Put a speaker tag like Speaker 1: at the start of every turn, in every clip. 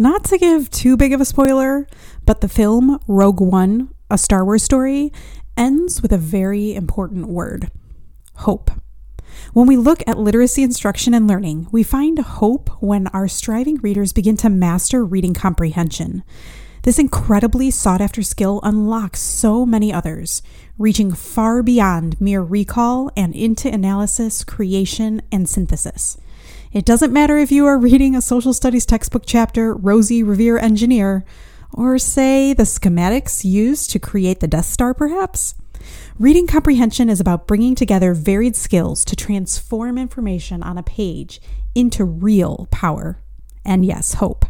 Speaker 1: Not to give too big of a spoiler, but the film Rogue One, a Star Wars story, ends with a very important word hope. When we look at literacy instruction and learning, we find hope when our striving readers begin to master reading comprehension. This incredibly sought after skill unlocks so many others, reaching far beyond mere recall and into analysis, creation, and synthesis. It doesn't matter if you are reading a social studies textbook chapter, Rosie Revere Engineer, or say the schematics used to create the Death Star, perhaps. Reading comprehension is about bringing together varied skills to transform information on a page into real power. And yes, hope.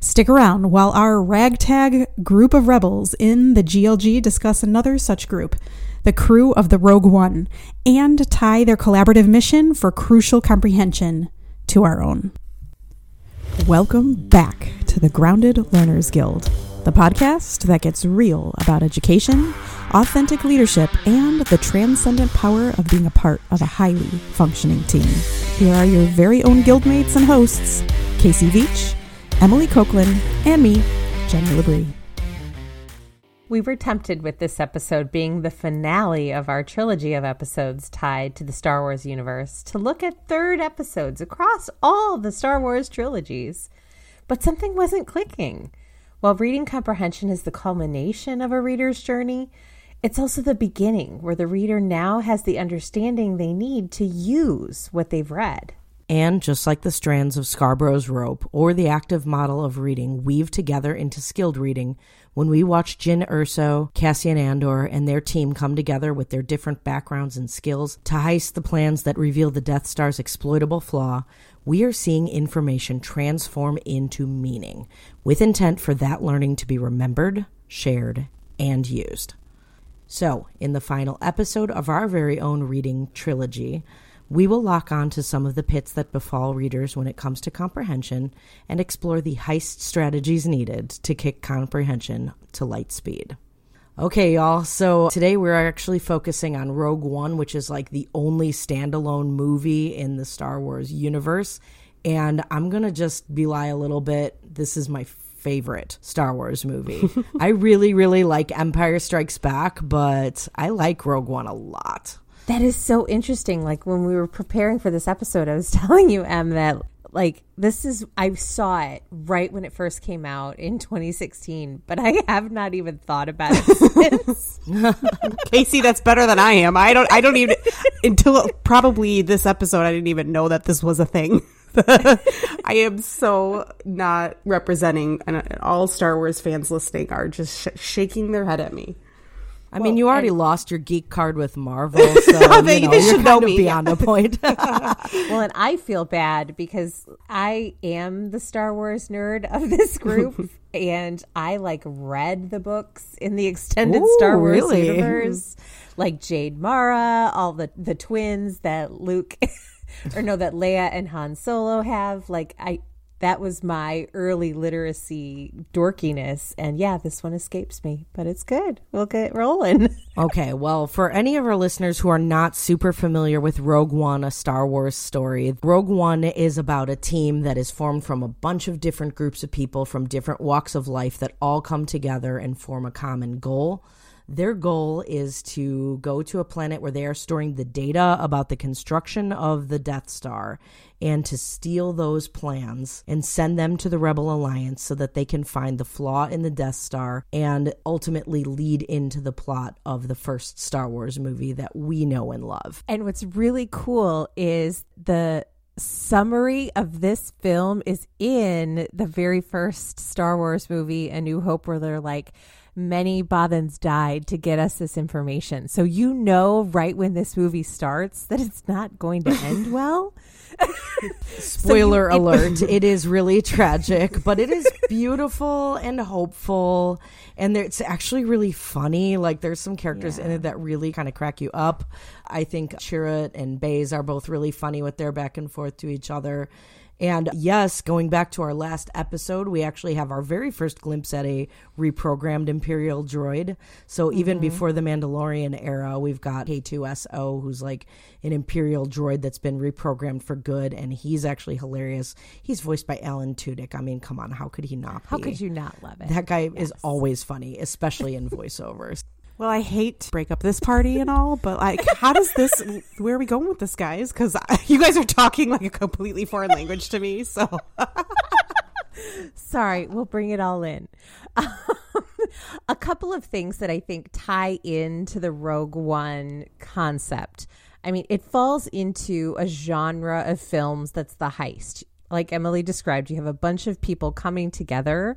Speaker 1: Stick around while our ragtag group of rebels in the GLG discuss another such group, the crew of the Rogue One, and tie their collaborative mission for crucial comprehension to our own. Welcome back to the Grounded Learners Guild, the podcast that gets real about education, authentic leadership, and the transcendent power of being a part of a highly functioning team. Here are your very own guildmates and hosts, Casey Veach, Emily Copeland, and me, Jenny Labrie.
Speaker 2: We were tempted with this episode being the finale of our trilogy of episodes tied to the Star Wars universe to look at third episodes across all the Star Wars trilogies. But something wasn't clicking. While reading comprehension is the culmination of a reader's journey, it's also the beginning where the reader now has the understanding they need to use what they've read.
Speaker 3: And just like the strands of Scarborough's rope or the active model of reading weave together into skilled reading, when we watch Jyn Erso, Cassian Andor, and their team come together with their different backgrounds and skills to heist the plans that reveal the Death Star's exploitable flaw, we are seeing information transform into meaning, with intent for that learning to be remembered, shared, and used. So, in the final episode of our very own reading trilogy, we will lock on to some of the pits that befall readers when it comes to comprehension and explore the heist strategies needed to kick comprehension to light speed. Okay, y'all. So today we're actually focusing on Rogue One, which is like the only standalone movie in the Star Wars universe. And I'm going to just belie a little bit. This is my favorite Star Wars movie. I really, really like Empire Strikes Back, but I like Rogue One a lot.
Speaker 2: That is so interesting. Like when we were preparing for this episode, I was telling you, Em, that like this is I saw it right when it first came out in 2016, but I have not even thought about it since.
Speaker 4: Casey, that's better than I am. I don't. I don't even until probably this episode. I didn't even know that this was a thing. I am so not representing, and all Star Wars fans listening are just sh- shaking their head at me.
Speaker 3: I well, mean, you already lost your geek card with Marvel, so they, you know, you're kind of me. beyond a point.
Speaker 2: well, and I feel bad because I am the Star Wars nerd of this group, and I like read the books in the extended Ooh, Star Wars really? universe, like Jade Mara, all the the twins that Luke. or no, that Leia and Han Solo have. Like I, that was my early literacy dorkiness. And yeah, this one escapes me, but it's good. We'll get rolling.
Speaker 3: okay. Well, for any of our listeners who are not super familiar with Rogue One, a Star Wars story, Rogue One is about a team that is formed from a bunch of different groups of people from different walks of life that all come together and form a common goal. Their goal is to go to a planet where they are storing the data about the construction of the Death Star and to steal those plans and send them to the Rebel Alliance so that they can find the flaw in the Death Star and ultimately lead into the plot of the first Star Wars movie that we know and love.
Speaker 2: And what's really cool is the summary of this film is in the very first Star Wars movie, A New Hope, where they're like, many Bothans died to get us this information. So you know right when this movie starts that it's not going to end well.
Speaker 3: Spoiler so you, alert, it, is really tragic, but it is beautiful and hopeful and it's actually really funny. Like there's some characters yeah. in it that really kind of crack you up. I think Chirrut and Baze are both really funny with their back and forth to each other And yes, going back to our last episode, we actually have our very first glimpse at a reprogrammed Imperial droid. So even mm-hmm. before the Mandalorian era, we've got K-2SO, who's like an Imperial droid that's been reprogrammed for good. And he's actually hilarious. He's voiced by Alan Tudyk. I mean, come on, how could he not be?
Speaker 2: How could you not love it?
Speaker 3: That guy yes. is always funny, especially in voiceovers.
Speaker 4: Well, I hate to break up this party and all, but like, how does this? Where are we going with this, guys? Because you guys are talking like a completely foreign language to me. So,
Speaker 2: sorry, we'll bring it all in. a couple of things that I think tie into the Rogue One concept. I mean, it falls into a genre of films that's the heist. Like Emily described, you have a bunch of people coming together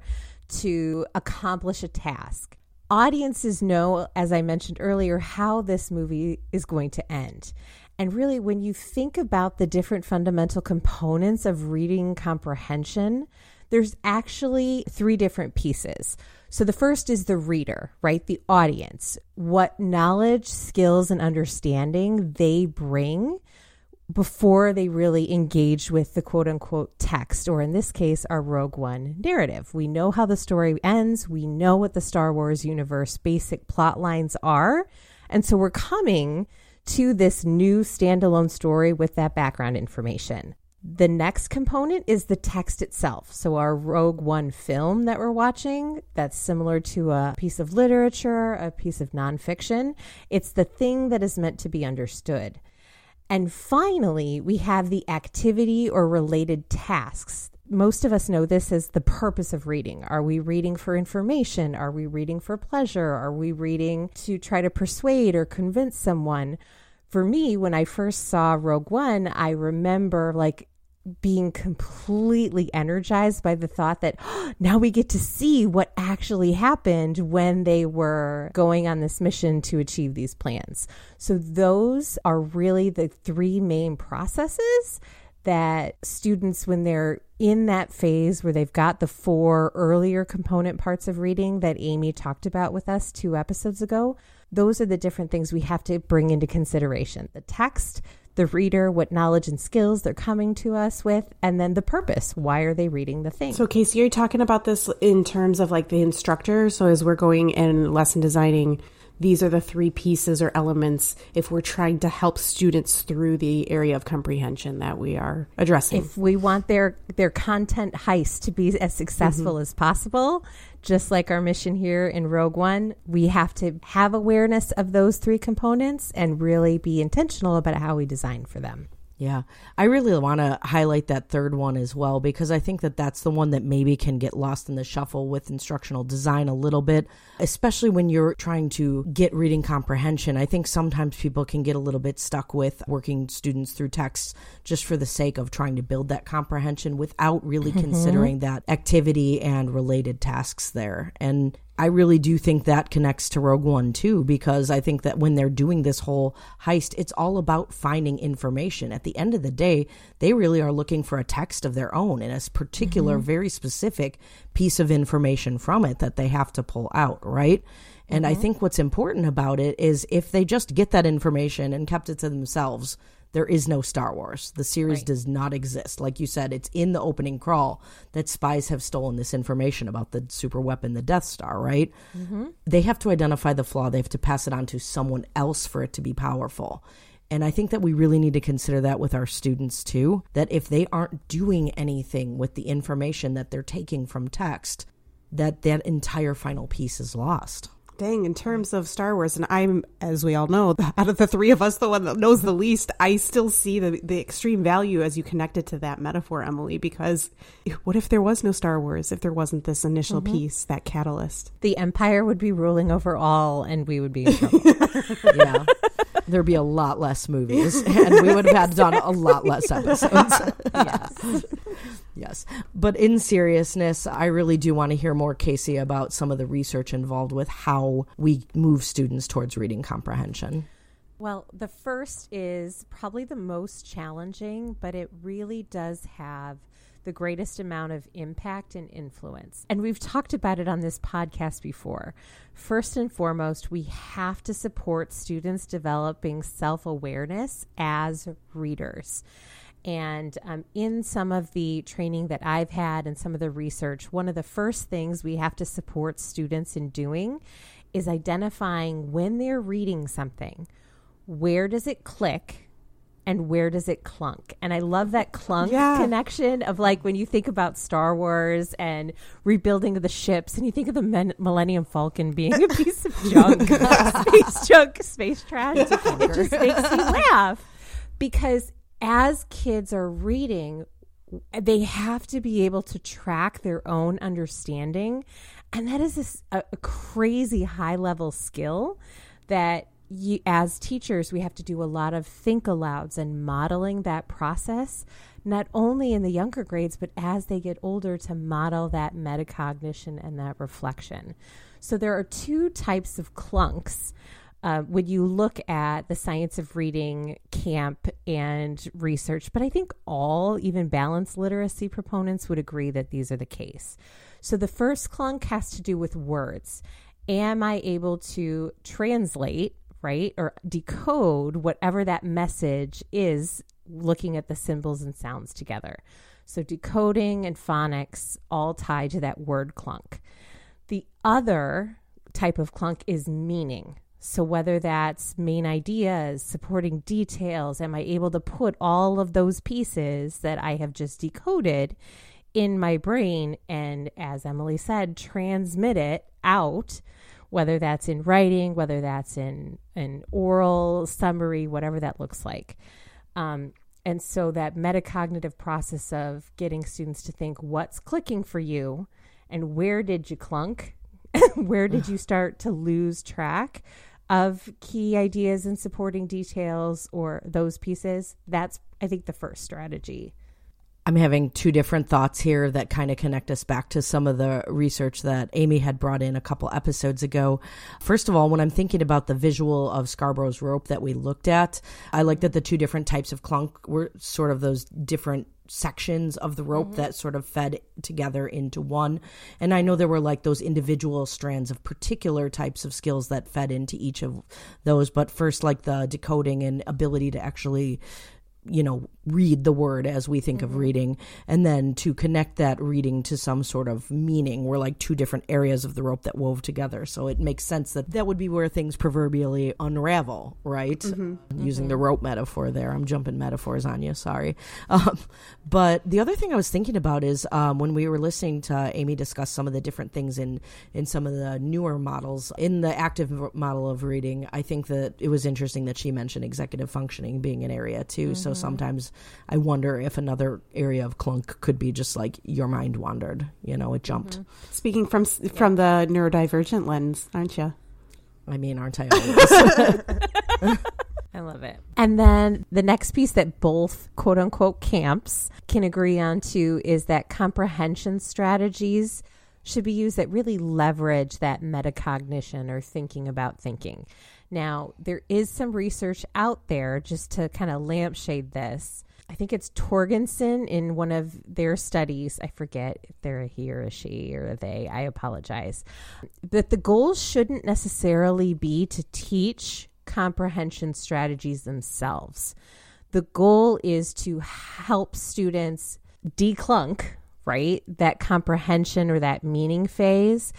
Speaker 2: to accomplish a task audiences know, as I mentioned earlier, how this movie is going to end. And really, when you think about the different fundamental components of reading comprehension, there's actually three different pieces. So the first is the reader, right? The audience, what knowledge, skills, and understanding they bring before they really engage with the quote unquote text, or in this case, our Rogue One narrative. We know how the story ends, we know what the Star Wars universe basic plot lines are. And so we're coming to this new standalone story with that background information. The next component is the text itself. So, our Rogue One film that we're watching, that's similar to a piece of literature, a piece of nonfiction. It's the thing that is meant to be understood. And finally, we have the activity or related tasks. Most of us know this as the purpose of reading. Are we reading for information? Are we reading for pleasure? Are we reading to try to persuade or convince someone? For me, when I first saw Rogue One, I remember like being completely energized by the thought that oh, now we get to see what actually happened when they were going on this mission to achieve these plans. So, those are really the three main processes that students, when they're in that phase where they've got the four earlier component parts of reading that Amy talked about with us two episodes ago, those are the different things we have to bring into consideration the text the reader, what knowledge and skills they're coming to us with, and then the purpose. Why are they reading the thing?
Speaker 4: So, Casey, you're talking about this in terms of like the instructor. So, as we're going and lesson designing, these are the three pieces or elements if we're trying to help students through the area of comprehension that we are addressing.
Speaker 2: If we want their their content heist to be as successful mm-hmm. as possible, just like our mission here in Rogue One, we have to have awareness of those three components and really be intentional about how we design for them.
Speaker 3: Yeah. I really want to highlight that third one as well because I think that that's the one that maybe can get lost in the shuffle with instructional design a little bit, especially when you're trying to get reading comprehension. I think sometimes people can get a little bit stuck with working students through texts just for the sake of trying to build that comprehension without really mm-hmm. considering that activity and related tasks there. And I really do think that connects to Rogue One too, because I think that when they're doing this whole heist, it's all about finding information. At the end of the day, they really are looking for a text of their own and a particular, mm-hmm. very specific piece of information from it that they have to pull out, right? And mm-hmm. I think what's important about it is if they just get that information and kept it to themselves, there is no Star Wars. The series right. does not exist. Like you said, it's in the opening crawl that spies have stolen this information about the super weapon, the Death Star, right? Mm-hmm. They have to identify the flaw, they have to pass it on to someone else for it to be powerful. And I think that we really need to consider that with our students too, that if they aren't doing anything with the information that they're taking from text, that that entire final piece is lost.
Speaker 4: Dang, in terms of Star Wars, and I'm, as we all know, out of the three of us, the one that knows the least, I still see the, the extreme value as you connect it to that metaphor, Emily, because what if there was no Star Wars, if there wasn't this initial mm-hmm. piece, that catalyst?
Speaker 2: The Empire would be ruling over all, and we would be in trouble.
Speaker 3: yeah. There'd be a lot less movies, and we would have had done a lot less episodes. yes. Yes. But in seriousness, I really do want to hear more, Casey, about some of the research involved with how we move students towards reading comprehension.
Speaker 2: Well, the first is probably the most challenging, but it really does have the greatest amount of impact and influence. And we've talked about it on this podcast before. First and foremost, we have to support students developing self awareness as readers. And um, in some of the training that I've had and some of the research, one of the first things we have to support students in doing is identifying when they're reading something, where does it click? and where does it clunk? And I love that clunk yeah. connection of like when you think about Star Wars and rebuilding of the ships, and you think of the Men- Millennium Falcon being a piece of junk, space junk, space trash. It just makes me laugh because as kids are reading, they have to be able to track their own understanding. And that is a, a crazy high level skill that you, as teachers, we have to do a lot of think alouds and modeling that process, not only in the younger grades, but as they get older to model that metacognition and that reflection. So there are two types of clunks. Uh, when you look at the science of reading camp and research, but I think all, even balanced literacy proponents, would agree that these are the case. So the first clunk has to do with words. Am I able to translate right? Or decode whatever that message is looking at the symbols and sounds together. So decoding and phonics all tie to that word clunk. The other type of clunk is meaning. So whether that's main ideas, supporting details, am I able to put all of those pieces that I have just decoded in my brain and as Emily said, transmit it out whether that's in writing, whether that's in an oral summary, whatever that looks like. Um, and so that metacognitive process of getting students to think what's clicking for you and where did you clunk? where did you start to lose track of key ideas and supporting details or those pieces? That's, I think, the first strategy.
Speaker 3: I'm having two different thoughts here that kind of connect us back to some of the research that Amy had brought in a couple episodes ago. First of all, when I'm thinking about the visual of Scarborough's rope that we looked at, I like that the two different types of clunk were sort of those different sections of the rope mm-hmm. that sort of fed together into one. And I know there were like those individual strands of particular types of skills that fed into each of those. But first, like the decoding and ability to actually you know read the word as we think mm-hmm. of reading. And then to connect that reading to some sort of meaning we're like two different areas of the rope that wove together. So it makes sense that that would be where things proverbially unravel right? Mm-hmm. using mm-hmm. the rope metaphor there. I'm jumping metaphors on you. Sorry. Um, but the other thing i was thinking about is um, when we were listening to amy discuss some of the different things in in some of the newer models in the active model of reading i think that it was interesting that she mentioned executive functioning being an area too. So mm-hmm. sometimes I wonder if another area of clunk could be just like your mind wandered. You know, it jumped. Mm-hmm.
Speaker 4: Speaking from from the neurodivergent lens, aren't you?
Speaker 3: I mean, aren't I always?
Speaker 2: I love it. And then the next piece that both quote unquote camps can agree on too is that comprehension strategies should be used that really leverage that metacognition or thinking about thinking. Now, there is some research out there just to kind of lampshade this. I think it's Torgesen in one of their studies. I forget if they're a he or a she or a they. I apologize. That the goal shouldn't necessarily be to teach comprehension strategies themselves. The goal is to help students declunk, right? That comprehension or that meaning phase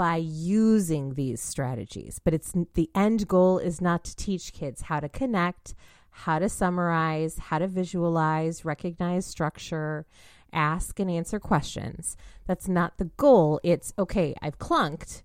Speaker 2: by using these strategies. But it's the end goal is not to teach kids how to connect, how to summarize, how to visualize, recognize structure, ask and answer questions. That's not the goal. It's okay, I've clunked.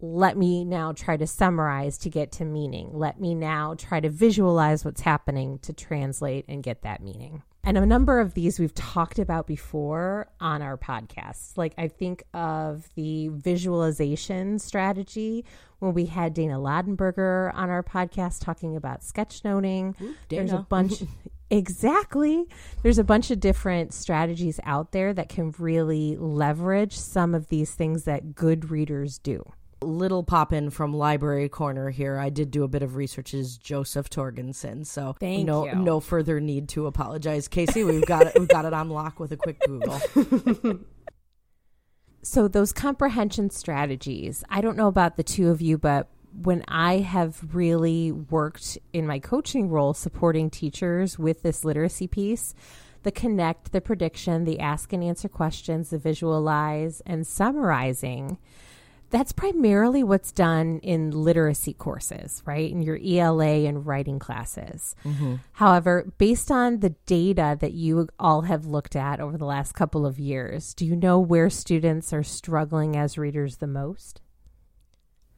Speaker 2: Let me now try to summarize to get to meaning. Let me now try to visualize what's happening to translate and get that meaning. And a number of these we've talked about before on our podcasts. Like I think of the visualization strategy when we had Dana Ladenburger on our podcast talking about sketchnoting. Ooh, There's a bunch Exactly. There's a bunch of different strategies out there that can really leverage some of these things that good readers do
Speaker 3: little pop in from library corner here. I did do a bit of research as Joseph Torgesen, so
Speaker 2: Thank
Speaker 3: no
Speaker 2: you.
Speaker 3: no further need to apologize. Casey, we've got it we've got it on lock with a quick Google.
Speaker 2: so those comprehension strategies, I don't know about the two of you, but when I have really worked in my coaching role supporting teachers with this literacy piece, the connect, the prediction, the ask and answer questions, the visualize, and summarizing. That's primarily what's done in literacy courses, right? In your ELA and writing classes. Mm-hmm. However, based on the data that you all have looked at over the last couple of years, do you know where students are struggling as readers the most?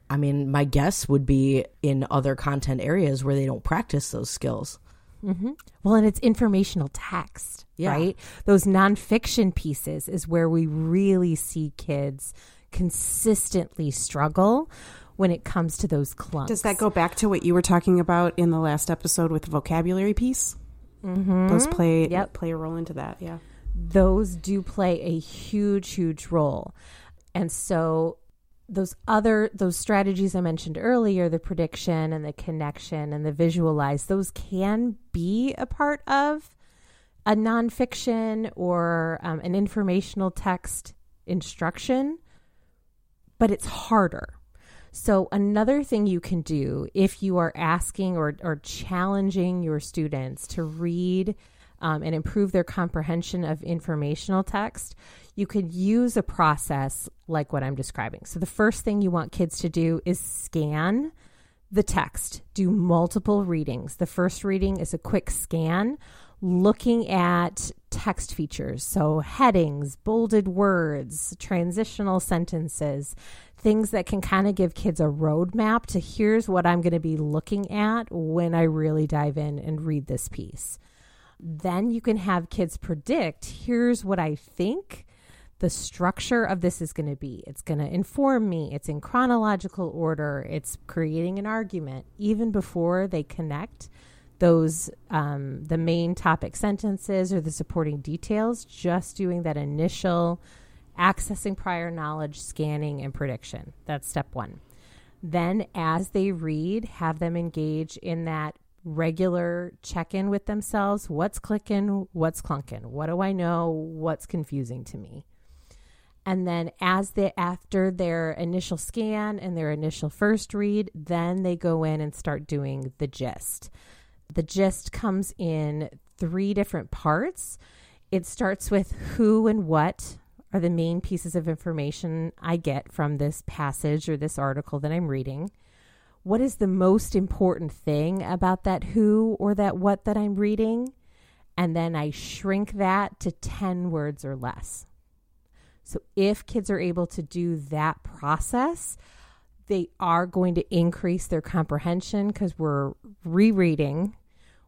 Speaker 3: I mean, my guess would be in other content areas where they don't practice those skills.
Speaker 2: Mm-hmm. Well, and it's informational text, yeah. right? Those nonfiction pieces is where we really see kids consistently struggle when it comes to those clunks.
Speaker 4: Does that go back to what you were talking about in the last episode with the vocabulary piece? Mm-hmm. Those play yep. play a role into that, yeah.
Speaker 2: Those do play a huge, huge role. And so those other those strategies I mentioned earlier, the prediction and the connection and the visualize, those can be a part of a nonfiction or um, an informational text instruction, but it's harder. So, another thing you can do if you are asking or, or challenging your students to read um, and improve their comprehension of informational text, you could use a process like what I'm describing. So, the first thing you want kids to do is scan the text, do multiple readings. The first reading is a quick scan looking at text features, so headings, bolded words, transitional sentences, things that can kind of give kids a roadmap to here's what I'm going to be looking at when I really dive in and read this piece. Then you can have kids predict here's what I think the structure of this is going to be. It's going to inform me. It's in chronological order. It's creating an argument even before they connect those um, the main topic sentences or the supporting details. Just doing that initial accessing prior knowledge, scanning, and prediction. That's step one. Then, as they read, have them engage in that regular check in with themselves. What's clicking? What's clunking? What do I know? What's confusing to me? And then as they after their initial scan and their initial first read, then they go in and start doing the gist. The gist comes in three different parts. It starts with who and what are the main pieces of information I get from this passage or this article that I'm reading what is the most important thing about that who or that what that I'm reading? And then I shrink that to 10 words or less. So if kids are able to do that process, they are going to increase their comprehension because we're rereading.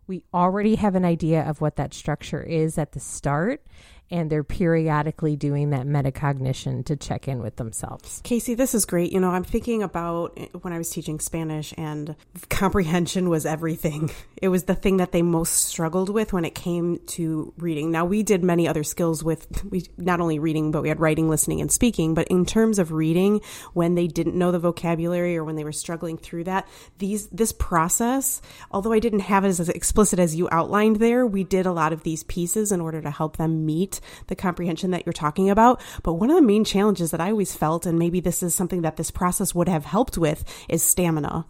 Speaker 2: We already have an idea of what that structure is at the start and they're periodically doing that metacognition to check in with themselves.
Speaker 4: Casey, this is great. You know, I'm thinking about eh, when I was teaching Spanish and comprehension was everything. It was the thing that they most struggled with when it came to reading. Now, we did many other skills with we not only reading, but we had writing, listening, and speaking. But in terms of reading, when they didn't know the vocabulary or when they were struggling through that, these this process, although I didn't have it as explicit as you outlined there, we did a lot of these pieces in order to help them meet the comprehension that you're talking about. But one of the main challenges that I always felt, and maybe this is something that this process would have helped with, is stamina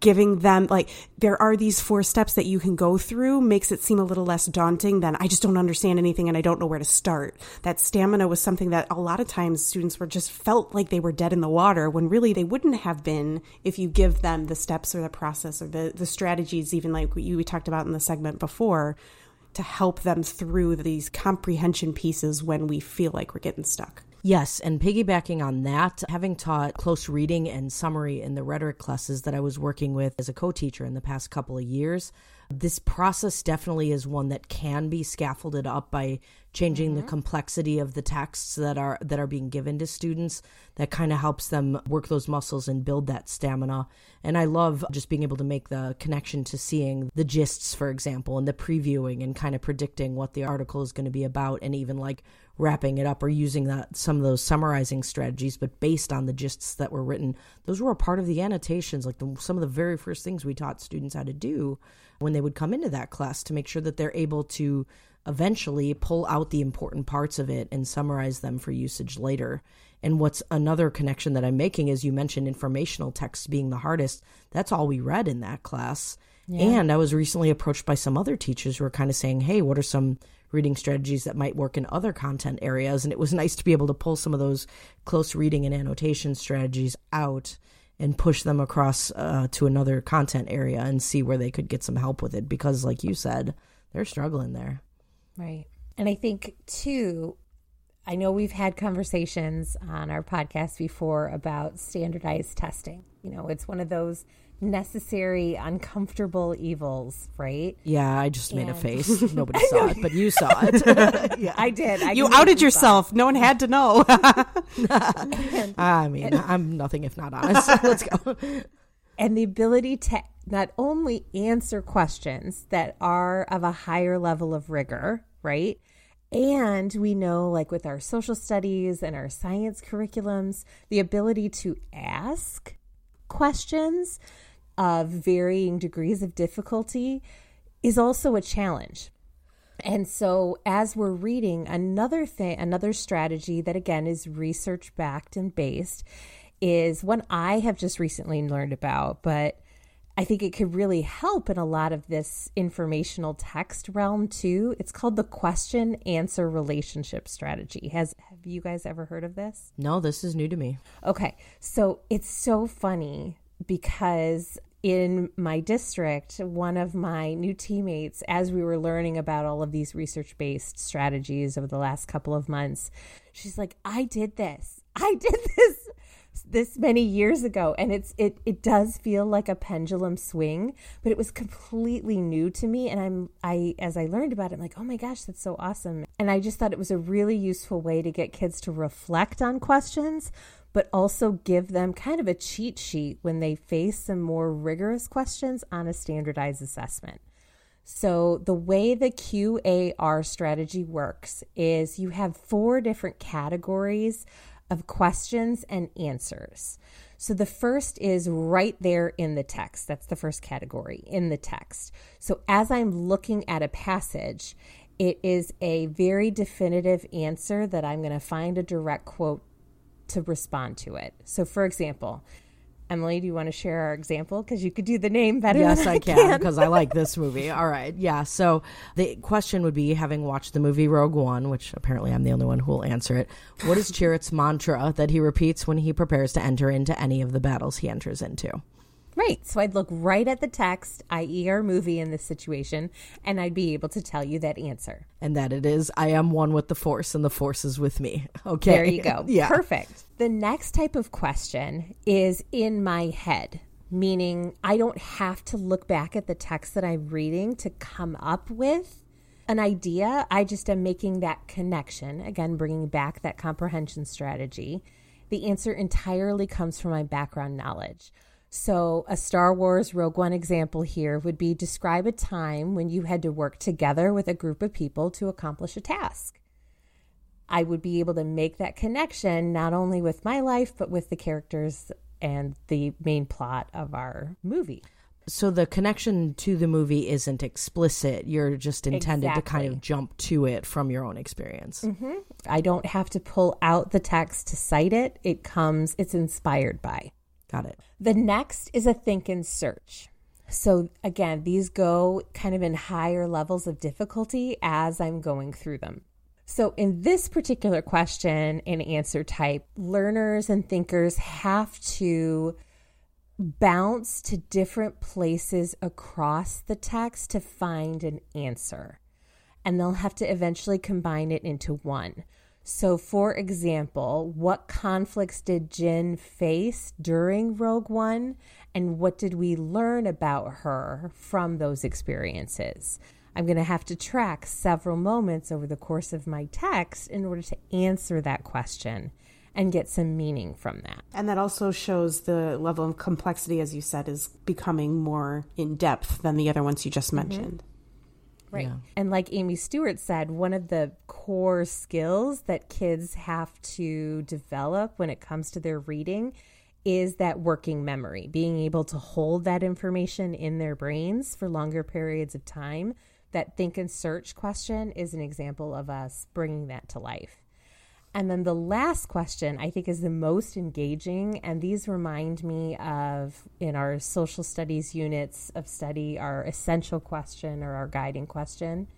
Speaker 4: giving them like there are these four steps that you can go through makes it seem a little less daunting than I just don't understand anything and I don't know where to start. That stamina was something that a lot of times students were just felt like they were dead in the water when really they wouldn't have been if you give them the steps or the process or the the strategies even like you we talked about in the segment before to help them through these comprehension pieces when we feel like we're getting stuck.
Speaker 3: Yes, and piggybacking on that, having taught close reading and summary in the rhetoric classes that I was working with as a co teacher in the past couple of years, this process definitely is one that can be scaffolded up by changing mm-hmm. the complexity of the texts that are that are being given to students that kind of helps them work those muscles and build that stamina and i love just being able to make the connection to seeing the gists for example and the previewing and kind of predicting what the article is going to be about and even like wrapping it up or using that some of those summarizing strategies, but based on the gists that were written. Those were a part of the annotations, like the, some of the very first things we taught students how to do when they would come into that class to make sure that they're able to eventually pull out the important parts of it and summarize them for usage later. And what's another connection that I'm making is you mentioned informational text being the hardest. That's all we read in that class. Yeah. And I was recently approached by some other teachers who were kind of saying, hey, what are some reading strategies that might work in other content areas? And it was nice to be able to pull some of those close reading and annotation strategies out and push them across uh, to another content area and see where they could get some help with it because, like you said, they're struggling there.
Speaker 2: Right. And I think, too, I know we've had conversations on our podcast before about standardized testing. You know, it's one of those necessary, uncomfortable evils, right?
Speaker 3: Yeah, I just made a face. Nobody saw it, but you saw it.
Speaker 2: yeah, I did. I
Speaker 4: you outed yourself. No one had to know.
Speaker 3: I mean, I'm nothing if not honest. Let's go.
Speaker 2: And the ability to not only answer questions that are of a higher level of rigor, right? And we know, like with our social studies and our science curriculums, the ability to ask questions of varying degrees of difficulty is also a challenge. And so, as we're reading, another thing, another strategy that again is research backed and based is one I have just recently learned about, but I think it could really help in a lot of this informational text realm too. It's called the question answer relationship strategy. Has have you guys ever heard of this?
Speaker 3: No, this is new to me.
Speaker 2: Okay. So, it's so funny because in my district, one of my new teammates, as we were learning about all of these research based strategies over the last couple of months, she's like, I did this. I did this this many years ago and it's it it does feel like a pendulum swing but it was completely new to me and i'm i as i learned about it i'm like oh my gosh that's so awesome. And i just thought it was a really useful way to get kids to reflect on questions but also give them kind of a cheat sheet when they face some more rigorous questions on a standardized assessment. So, the way the QAR strategy works is you have four different categories of questions and answers. So the first is right there in the text. That's the first category in the text. So as I'm looking at a passage, it is a very definitive answer that I'm going to find a direct quote to respond to it. So, for example, Emily, do you want to share our example? Because you could do the name better.
Speaker 3: Yes,
Speaker 2: I, I
Speaker 3: can because I like this movie. All right, yeah. So the question would be, having watched the movie Rogue One, which apparently I'm the only one who will answer it. What is Chirrut's mantra that he repeats when he prepares to enter into any of the battles he enters into?
Speaker 2: Right. So I'd look right at the text, i.e., our movie in this situation, and I'd be able to tell you that answer.
Speaker 3: And that it is, I am one with the Force, and the Force is with me. Okay.
Speaker 2: There you go. yeah. Perfect. The next type of question is in my head, meaning I don't have to look back at the text that I'm reading to come up with an idea. I just am making that connection, again, bringing back that comprehension strategy. The answer entirely comes from my background knowledge. So, a Star Wars Rogue One example here would be describe a time when you had to work together with a group of people to accomplish a task. I would be able to make that connection not only with my life, but with the characters and the main plot of our movie.
Speaker 3: So the connection to the movie isn't explicit. You're just intended exactly. to kind of jump to it from your own experience.
Speaker 2: Mm-hmm. I don't have to pull out the text to cite it. It comes, it's inspired by.
Speaker 3: Got it.
Speaker 2: The next is a think and search. So, again, these go kind of in higher levels of difficulty as I'm going through them. So, in this particular question and answer type, learners and thinkers have to bounce to different places across the text to find an answer. And they'll have to eventually combine it into one. So, for example, what conflicts did Jyn face during Rogue One, and what did we learn about her from those experiences? I'm going to have to track several moments over the course of my text in order to answer that question and get some meaning from that.
Speaker 4: And that also shows the level of complexity, as you said, is becoming more in depth than the other ones you just mentioned.
Speaker 2: Mm-hmm. Right.
Speaker 3: Yeah.
Speaker 2: And like Amy Stewart said, one of the core skills that kids have to develop when it comes to their reading is that working memory, being able to hold that information in their brains for longer periods of time. That think and search question is an example of us bringing that to life. And then the last question I think is the most engaging. And these remind me of in our social studies units of study, our essential question or our guiding question.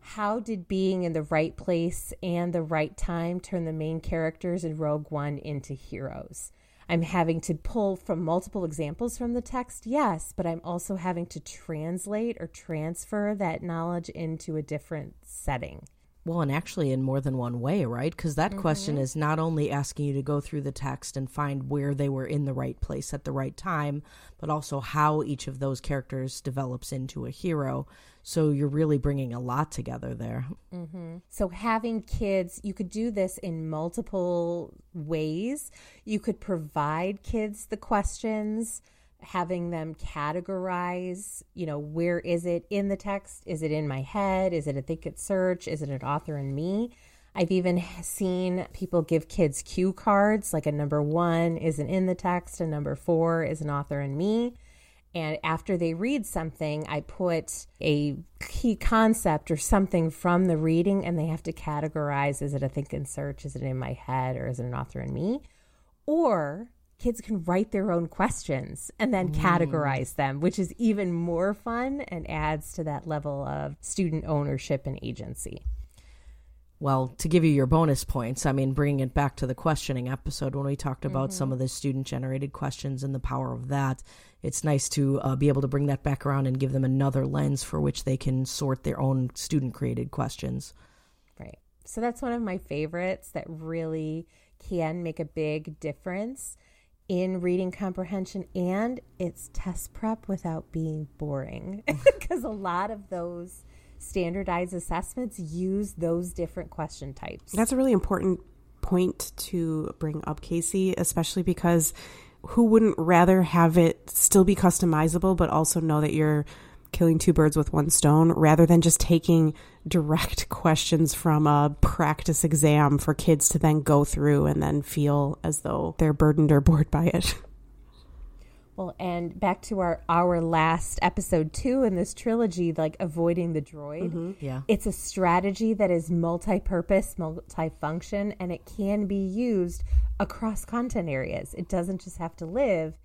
Speaker 2: How did being in the right place and the right time turn the main characters in Rogue One into heroes? I'm having to pull from multiple examples from the text, yes, but I'm also having to translate or transfer that knowledge into a different setting.
Speaker 3: Well, and actually in more than one way, right? Because that mm-hmm. question is not only asking you to go through the text and find where they were in the right place at the right time, but also how each of those characters develops into a hero. So you're really bringing a lot together there.
Speaker 2: Mm-hmm. So having kids, you could do this in multiple ways. You could provide kids the questions having them categorize, you know, where is it in the text? Is it in my head? Is it a think it search? Is it an author and me? I've even seen people give kids cue cards, like a number one isn't in the text, a number four is an author and me. And after they read something, I put a key concept or something from the reading, and they have to categorize is it a think and search? Is it in my head? Or is it an author and me? Or kids can write their own questions and then mm. categorize them, which is even more fun and adds to that level of student ownership and agency.
Speaker 3: Well, to give you your bonus points, I mean, bringing it back to the questioning episode when we talked about mm-hmm. some of the student generated questions and the power of that, it's nice to uh, be able to bring that back around and give them another lens for which they can sort their own student created questions.
Speaker 2: Right. So that's one of my favorites that really can make a big difference in reading comprehension and it's test prep without being boring because a lot of those standardized assessments use those different question types.
Speaker 4: That's a really important point to bring up, Casey, especially because who wouldn't rather have it still be customizable but also know that you're killing two birds with one stone rather than just taking direct questions from a practice exam for kids to then go through and then feel as though they're burdened or bored by it.
Speaker 2: Well, and back to our our last episode two in this trilogy, like avoiding the droid.
Speaker 3: Mm-hmm. Yeah,
Speaker 2: it's a strategy that is multi-purpose, multi-function, and it can be used across content areas. It doesn't just have to live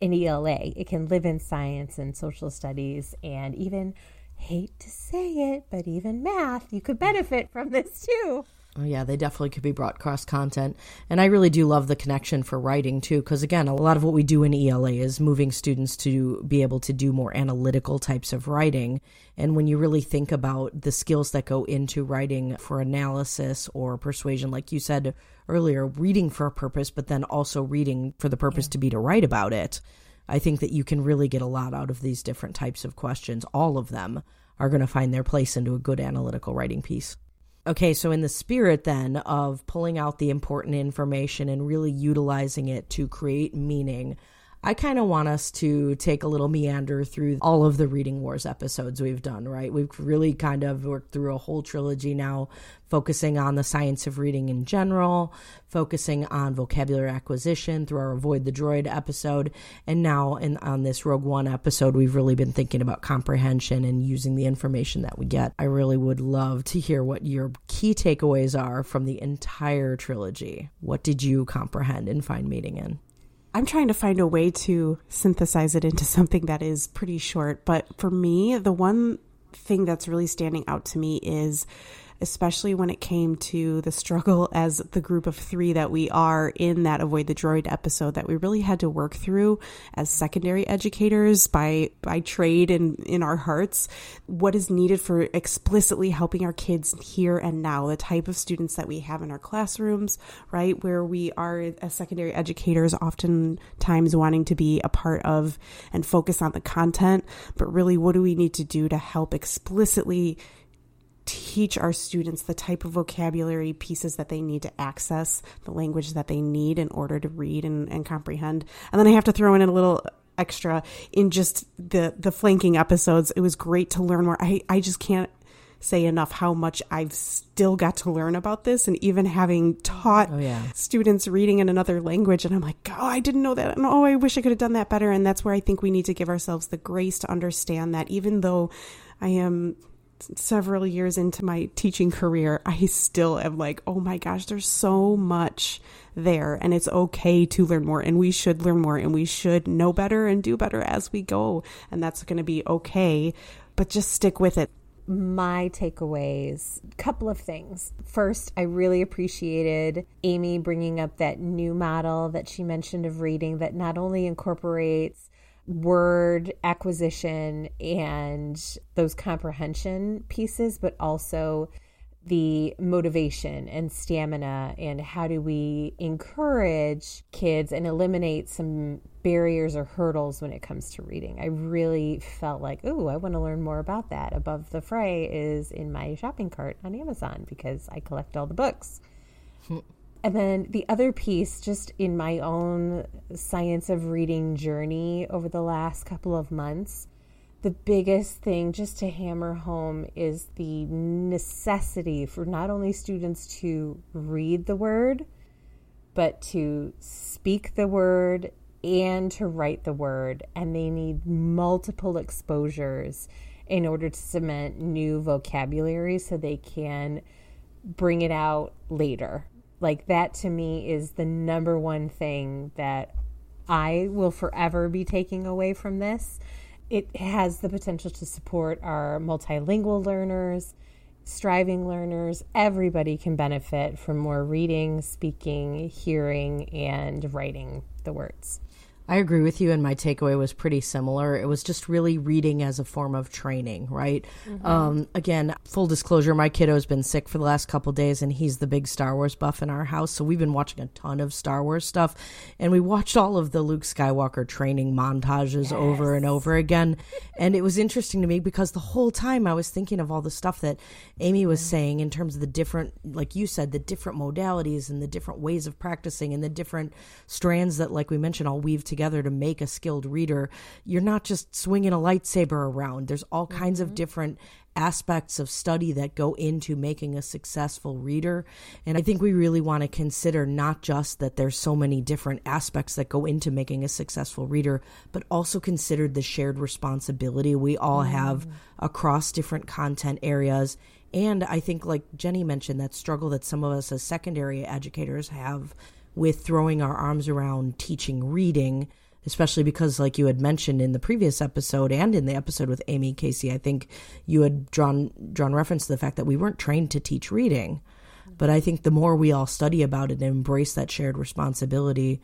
Speaker 2: in ELA. It can live in science and social studies and even hate to say it, but even math. You could benefit from this too.
Speaker 3: Oh, yeah, they definitely could be brought cross content. And I really do love the connection for writing too, because again, a lot of what we do in ELA is moving students to be able to do more analytical types of writing. And when you really think about the skills that go into writing for analysis or persuasion, like you said earlier, reading for a purpose, but then also reading for the purpose yeah. to be to write about it, I think that you can really get a lot out of these different types of questions. All of them are going to find their place into a good analytical writing piece. Okay, so in the spirit then of pulling out the important information and really utilizing it to create meaning, I kind of want us to take a little meander through all of the Reading Wars episodes we've done, right? We've really kind of worked through a whole trilogy now, focusing on the science of reading in general, focusing on vocabulary acquisition through our Avoid the Droid episode. And now in, on this Rogue One episode, we've really been thinking about comprehension and using the information that we get. I really would love to hear what your key takeaways are from the entire trilogy. What did you comprehend and find meaning in?
Speaker 4: I'm trying to find a way to synthesize it into something that is pretty short. But for me, the one thing that's really standing out to me is especially when it came to the struggle as the group of three that we are in that Avoid the Droid episode that we really had to work through as secondary educators by, by trade and in our hearts. What is needed for explicitly helping our kids here and now, the type of students that we have in our classrooms, right? Where we are as secondary educators, oftentimes wanting to be a part of and focus on the content, but really, what do we need to do to help explicitly teach our students the type of vocabulary pieces that they need to access the language that they need in order to read and, and comprehend. And then I have to throw in a little extra in just the the flanking episodes. It was great to learn more. I, I just can't say enough how much I've still got to learn about this. And even having taught
Speaker 3: Oh, yeah.
Speaker 4: students reading in another language, and I'm like, oh, I didn't know that. And oh, I wish I could have done that better. And that's where I think we need to give ourselves the grace to understand that even though I am several years into my teaching career, I still am like, oh my gosh, there's so much there, and it's okay to learn more, and we should learn more, and we should know better and do better as we go, and that's going to be okay, but just stick with it.
Speaker 2: my takeaways couple of things first i really appreciated amy bringing up that new model that she mentioned of reading that not only incorporates word acquisition and those comprehension pieces but also the motivation and stamina and how do we encourage kids and eliminate some barriers or hurdles when it comes to reading. I really felt like, ooh, I want to learn more about that. Above the Fray is in my shopping cart on Amazon because I collect all the books. and then the other piece, just in my own science of reading journey over the last couple of months, the biggest thing just to hammer home is the necessity for not only students to read the word, but to speak the word and to write the word. And they need multiple exposures in order to cement new vocabulary so they can bring it out later. Like that to me is the number one thing that I will forever be taking away from this. It has the potential to support our multilingual learners, striving learners. Everybody can benefit from more reading, speaking, hearing, and writing the words.
Speaker 3: I agree with you, and my takeaway was pretty similar. It was just really reading as a form of training, right? Um, again, full disclosure, my kiddo's been sick for the last couple days, and he's the big Star Wars buff in our house. So we've been watching a ton of Star Wars stuff, and we watched all of the Luke Skywalker training montages over and over again. And it was interesting to me because the whole time I was thinking of all the stuff that Amy was saying in terms of the different, like you said, the different modalities and the different ways of practicing and the different strands that, like we mentioned, all weave together to make a skilled reader. You're not just swinging a lightsaber around. There's all mm-hmm. kinds of different aspects of study that go into making a successful reader. And I think we really want to consider not just that there's so many different aspects that go into making a successful reader, but also consider the shared responsibility we all mm-hmm. have across different content areas. And I think, like Jenny mentioned, that struggle that some of us as secondary educators have with throwing our arms around teaching reading, especially because, like you had mentioned in the previous episode and in the episode with Amy Casey, I think you had drawn drawn reference to the fact that we weren't trained to teach reading. But I think the more we all study about it and embrace that shared responsibility,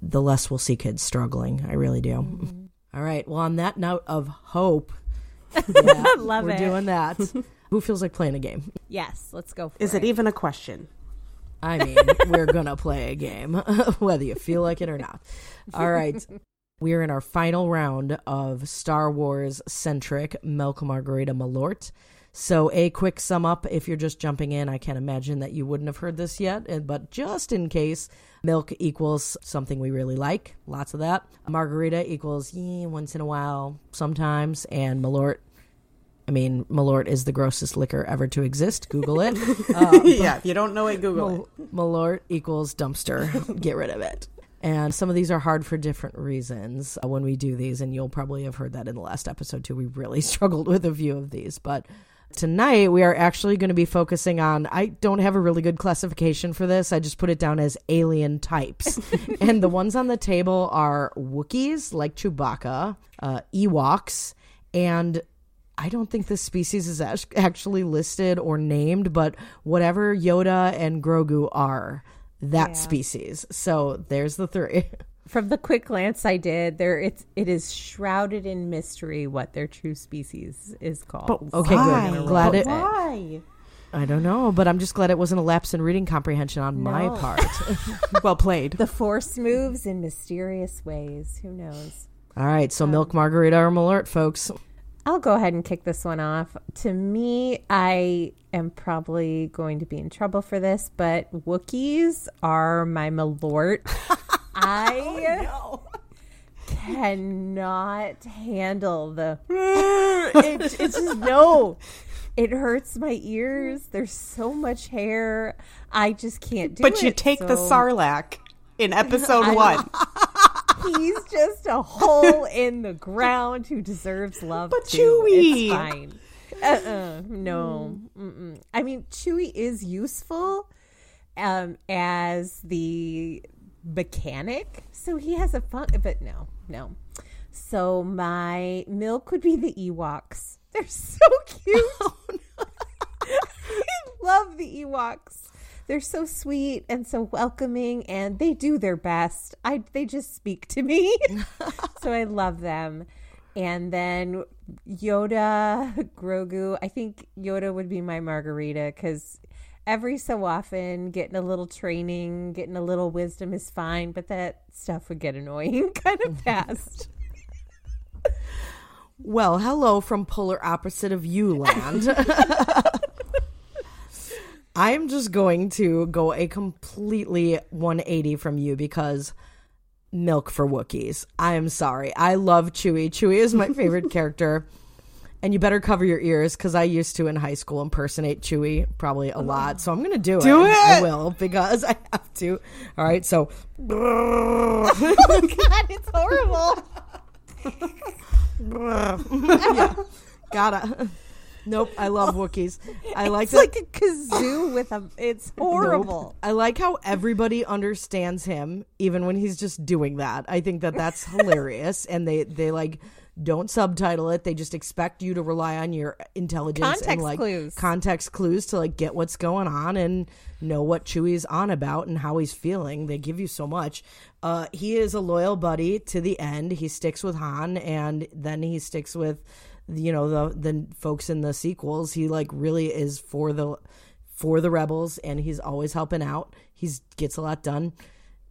Speaker 3: the less we'll see kids struggling. I really do. Mm-hmm. All right. Well, on that note of hope, yeah,
Speaker 2: Love
Speaker 3: we're
Speaker 2: it.
Speaker 3: doing that. Who feels like playing a game?
Speaker 2: Yes, let's go for
Speaker 4: Is it even a question?
Speaker 3: I mean, we're going to play a game, whether you feel like it or not. All right. We're in our final round of Star Wars centric Milk Margarita Malort. So, a quick sum up if you're just jumping in, I can't imagine that you wouldn't have heard this yet, but just in case, milk equals something we really like, lots of that. Margarita equals yeah, once in a while, sometimes, and Malort I mean, Malort is the grossest liquor ever to exist. Google it. Uh,
Speaker 4: yeah, if you don't know it, Google it.
Speaker 3: Malort equals dumpster. Get rid of it. And some of these are hard for different reasons uh, when we do these, and you'll probably have heard that in the last episode too. We really struggled with a few of these, but tonight we are actually going to be focusing on. I don't have a really good classification for this. I just put it down as alien types, and the ones on the table are Wookiees, like Chewbacca, uh, Ewoks, and I don't think this species is actually listed or named, but whatever Yoda and Grogu are, that
Speaker 2: Yeah.
Speaker 3: species. So there's the three.
Speaker 2: From the quick glance I did, there it's it is shrouded in mystery what their true species is called.
Speaker 4: But
Speaker 3: Okay, good.
Speaker 4: why?
Speaker 3: Glad
Speaker 4: But
Speaker 3: it-
Speaker 4: Why?
Speaker 3: I don't know, but I'm just glad it wasn't a lapse in reading comprehension on my part.
Speaker 4: Well played.
Speaker 2: the force moves in mysterious ways. Who knows?
Speaker 3: All right, so um, milk margarita or malort, folks.
Speaker 2: I'll go ahead and kick this one off. To me, I am probably going to be in trouble for this, but Wookiees are my malort. I oh, cannot handle the. It, it's just no. It hurts my ears. There's so much hair. I just can't do
Speaker 4: but
Speaker 2: it.
Speaker 4: But you take the Sarlacc in episode one.
Speaker 2: He's just a hole in the ground who deserves love.
Speaker 4: But
Speaker 2: too.
Speaker 4: Chewie.
Speaker 2: It's fine. Uh-uh, no. Mm-mm. I mean, Chewie is useful um, as the mechanic, so he has a fun. But no, no. So my milk would be the Ewoks. They're so cute. I love the Ewoks. They're so sweet and so welcoming, and they do their best. I they just speak to me, so I love them. And then Yoda, Grogu. I think Yoda would be my margarita because every so often getting a little training, getting a little wisdom is fine, but that stuff would get annoying kind of fast.
Speaker 3: Well, hello from polar opposite of you land. I'm just going to go a completely 180 from you because milk for Wookiees. I am sorry. I love Chewie. Chewie is my favorite character. And you better cover your ears because I used to in high school impersonate Chewie probably a lot. So I'm going to do,
Speaker 4: Do
Speaker 3: it.
Speaker 4: it.
Speaker 3: I will because I have to. All right. So.
Speaker 2: oh, God, it's horrible.
Speaker 3: yeah. Gotta. Nope. I love Wookiees. I like
Speaker 2: It's
Speaker 3: that-
Speaker 2: like a kazoo with a. It's horrible.
Speaker 3: Nope. I like how everybody understands him, even when he's just doing that. I think that that's hilarious, and they they like don't subtitle it. They just expect you to rely on your intelligence and like
Speaker 2: clues.
Speaker 3: context clues to like get what's going on and know what Chewie's on about and how he's feeling. They give you so much. Uh, he is a loyal buddy to the end. He sticks with Han, and then he sticks with you know the the folks in the sequels. He like really is for the for the rebels and he's always helping out. He's gets a lot done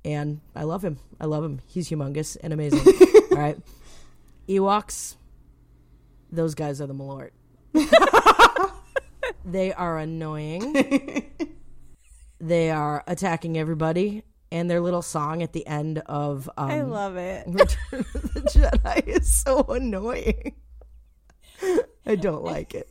Speaker 3: and I love him. I love him. He's humongous and amazing. All right. Ewoks those guys are the Malort. they are annoying. they are attacking everybody and their little song at the end of um,
Speaker 2: I love it.
Speaker 3: Return of the Jedi is so annoying. I don't like it.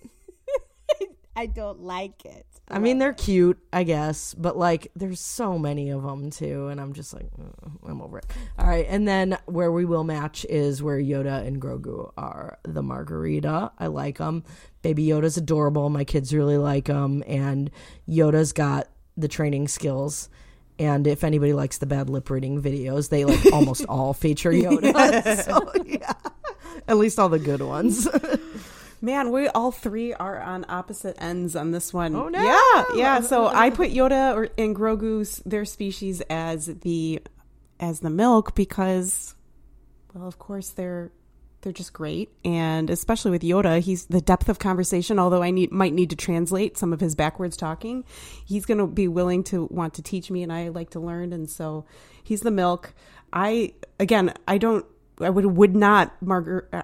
Speaker 2: I don't like it.
Speaker 3: I mean, they're cute, I guess, but like, there's so many of them too, and I'm just like, "Ugh, I'm over it. All right, and then where we will match is where Yoda and Grogu are the margarita. I like them. Baby Yoda's adorable. My kids really like him, and Yoda's got the training skills. And if anybody likes the bad lip reading videos, they like almost all feature Yoda. so yeah, at least all the good ones.
Speaker 4: Man, we all three are on opposite ends on this one.
Speaker 3: Oh, no.
Speaker 4: Yeah, yeah. So I put Yoda or, and Grogu's their species as the as the milk because, well, of course they're they're just great, and especially with Yoda, he's the depth of conversation. Although I need might need to translate some of his backwards talking, he's going to be willing to want to teach me, and I like to learn, and so he's the milk. I again, I don't. I would would not Margaret. Uh,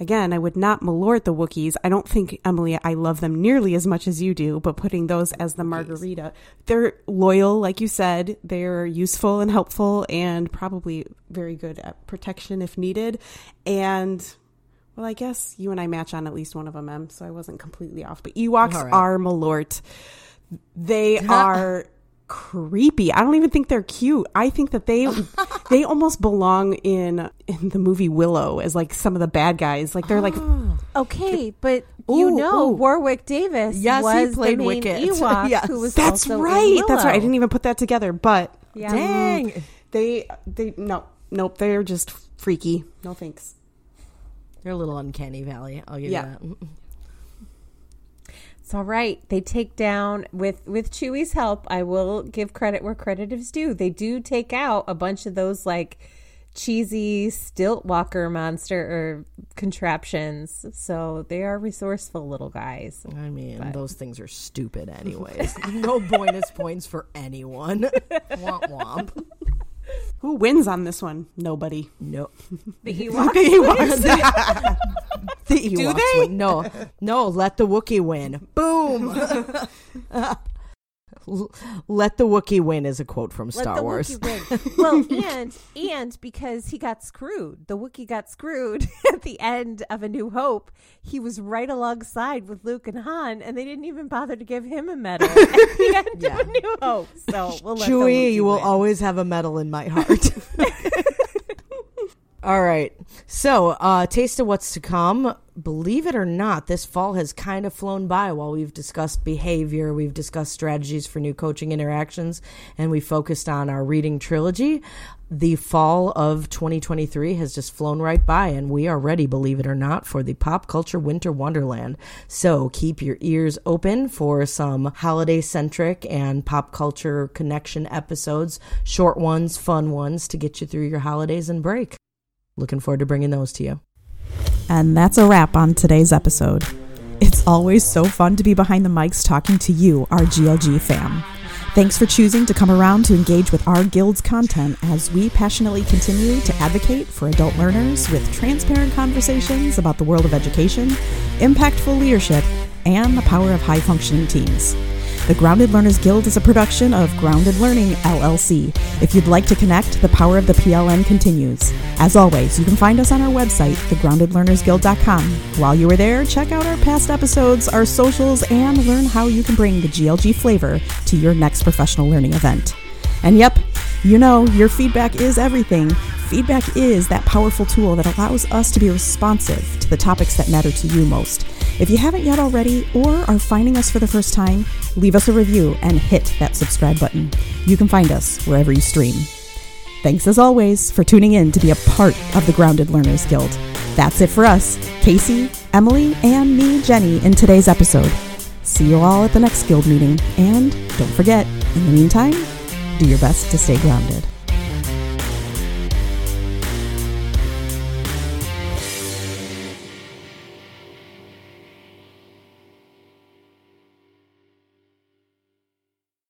Speaker 4: Again, I would not malort the Wookiees. I don't think, Emily, I love them nearly as much as you do, but putting those as the margarita, they're loyal, like you said. They're useful and helpful and probably very good at protection if needed. And, well, I guess you and I match on at least one of them, Em, so I wasn't completely off. But Ewoks
Speaker 3: right.
Speaker 4: are malort. They are creepy. I don't even think they're cute. I think that they they almost belong in in the movie Willow as like some of the bad guys. Like they're like ah.
Speaker 2: Okay, but you
Speaker 3: Ooh,
Speaker 2: know
Speaker 3: ooh.
Speaker 2: Warwick Davis
Speaker 3: Yes, he
Speaker 2: was
Speaker 3: played
Speaker 2: the main
Speaker 3: Wicket.
Speaker 2: Ewok
Speaker 3: Yes.
Speaker 2: who was
Speaker 4: that's
Speaker 2: also in
Speaker 4: right. That's right. I
Speaker 2: Willow.
Speaker 4: didn't even put that together, but
Speaker 2: Yeah.
Speaker 3: Dang.
Speaker 4: they they no nope. They're just freaky. No thanks.
Speaker 3: They're a little uncanny valley. I'll give
Speaker 4: Yeah.
Speaker 3: you that.
Speaker 2: It's all right. They take down with with Chewie's help. I will give credit where credit is due. They do take out a bunch of those like cheesy stilt walker monster or contraptions. So they are resourceful little guys.
Speaker 3: I mean, those things are stupid, anyways. no bonus points for anyone. womp womp.
Speaker 4: Who wins on this one? Nobody.
Speaker 3: No,
Speaker 2: The Ewoks.
Speaker 4: The Ewoks.
Speaker 3: The Ewoks
Speaker 4: they?
Speaker 3: win. No, no. Let the Wookiee win. Boom. Let the Wookiee win is a quote from
Speaker 2: Let
Speaker 3: Star
Speaker 2: the
Speaker 3: Wars.
Speaker 2: Wookiee win. well, and and because he got screwed, the Wookiee got screwed at the end of A New Hope. He was right alongside with Luke and Han, and they didn't even bother to give him a medal at the end of A New Hope. So we'll let the
Speaker 3: Chewie,
Speaker 2: Wookiee
Speaker 3: you will
Speaker 2: win.
Speaker 3: always have a medal in my heart. All right. So, uh, taste of what's to come. Believe it or not, this fall has kind of flown by while we've discussed behavior, we've discussed strategies for new coaching interactions, and we focused on our reading trilogy. The fall of 2023 has just flown right by, and we are ready, believe it or not, for the pop culture winter wonderland. So keep your ears open for some holiday centric and pop culture connection episodes, short ones, fun ones to get you through your holidays and break. Looking forward to bringing those to you.
Speaker 1: And that's a wrap on today's episode. It's always so fun to be behind the mics talking to you, our GLG fam. Thanks for choosing to come around to engage with our guild's content as we passionately continue to advocate for adult learners with transparent conversations about the world of education, impactful leadership, and the power of high functioning teams. The Grounded Learners Guild is a production of Grounded Learning LLC. If you'd like to connect, the power of the PLN continues. As always, you can find us on our website, thegroundedlearnersguild.com. While you are there, check out our past episodes, our socials, and learn how you can bring the GLG flavor to your next professional learning event. And yep, you know, your feedback is everything. Feedback is that powerful tool that allows us to be responsive to the topics that matter to you most. If you haven't yet already or are finding us for the first time, leave us a review and hit that subscribe button. You can find us wherever you stream. Thanks as always for tuning in to be a part of the Grounded Learners Guild. That's it for us, Casey, Emily, and me, Jenny, in today's episode. See you all at the next guild meeting, and don't forget, in the meantime, do your best to stay grounded.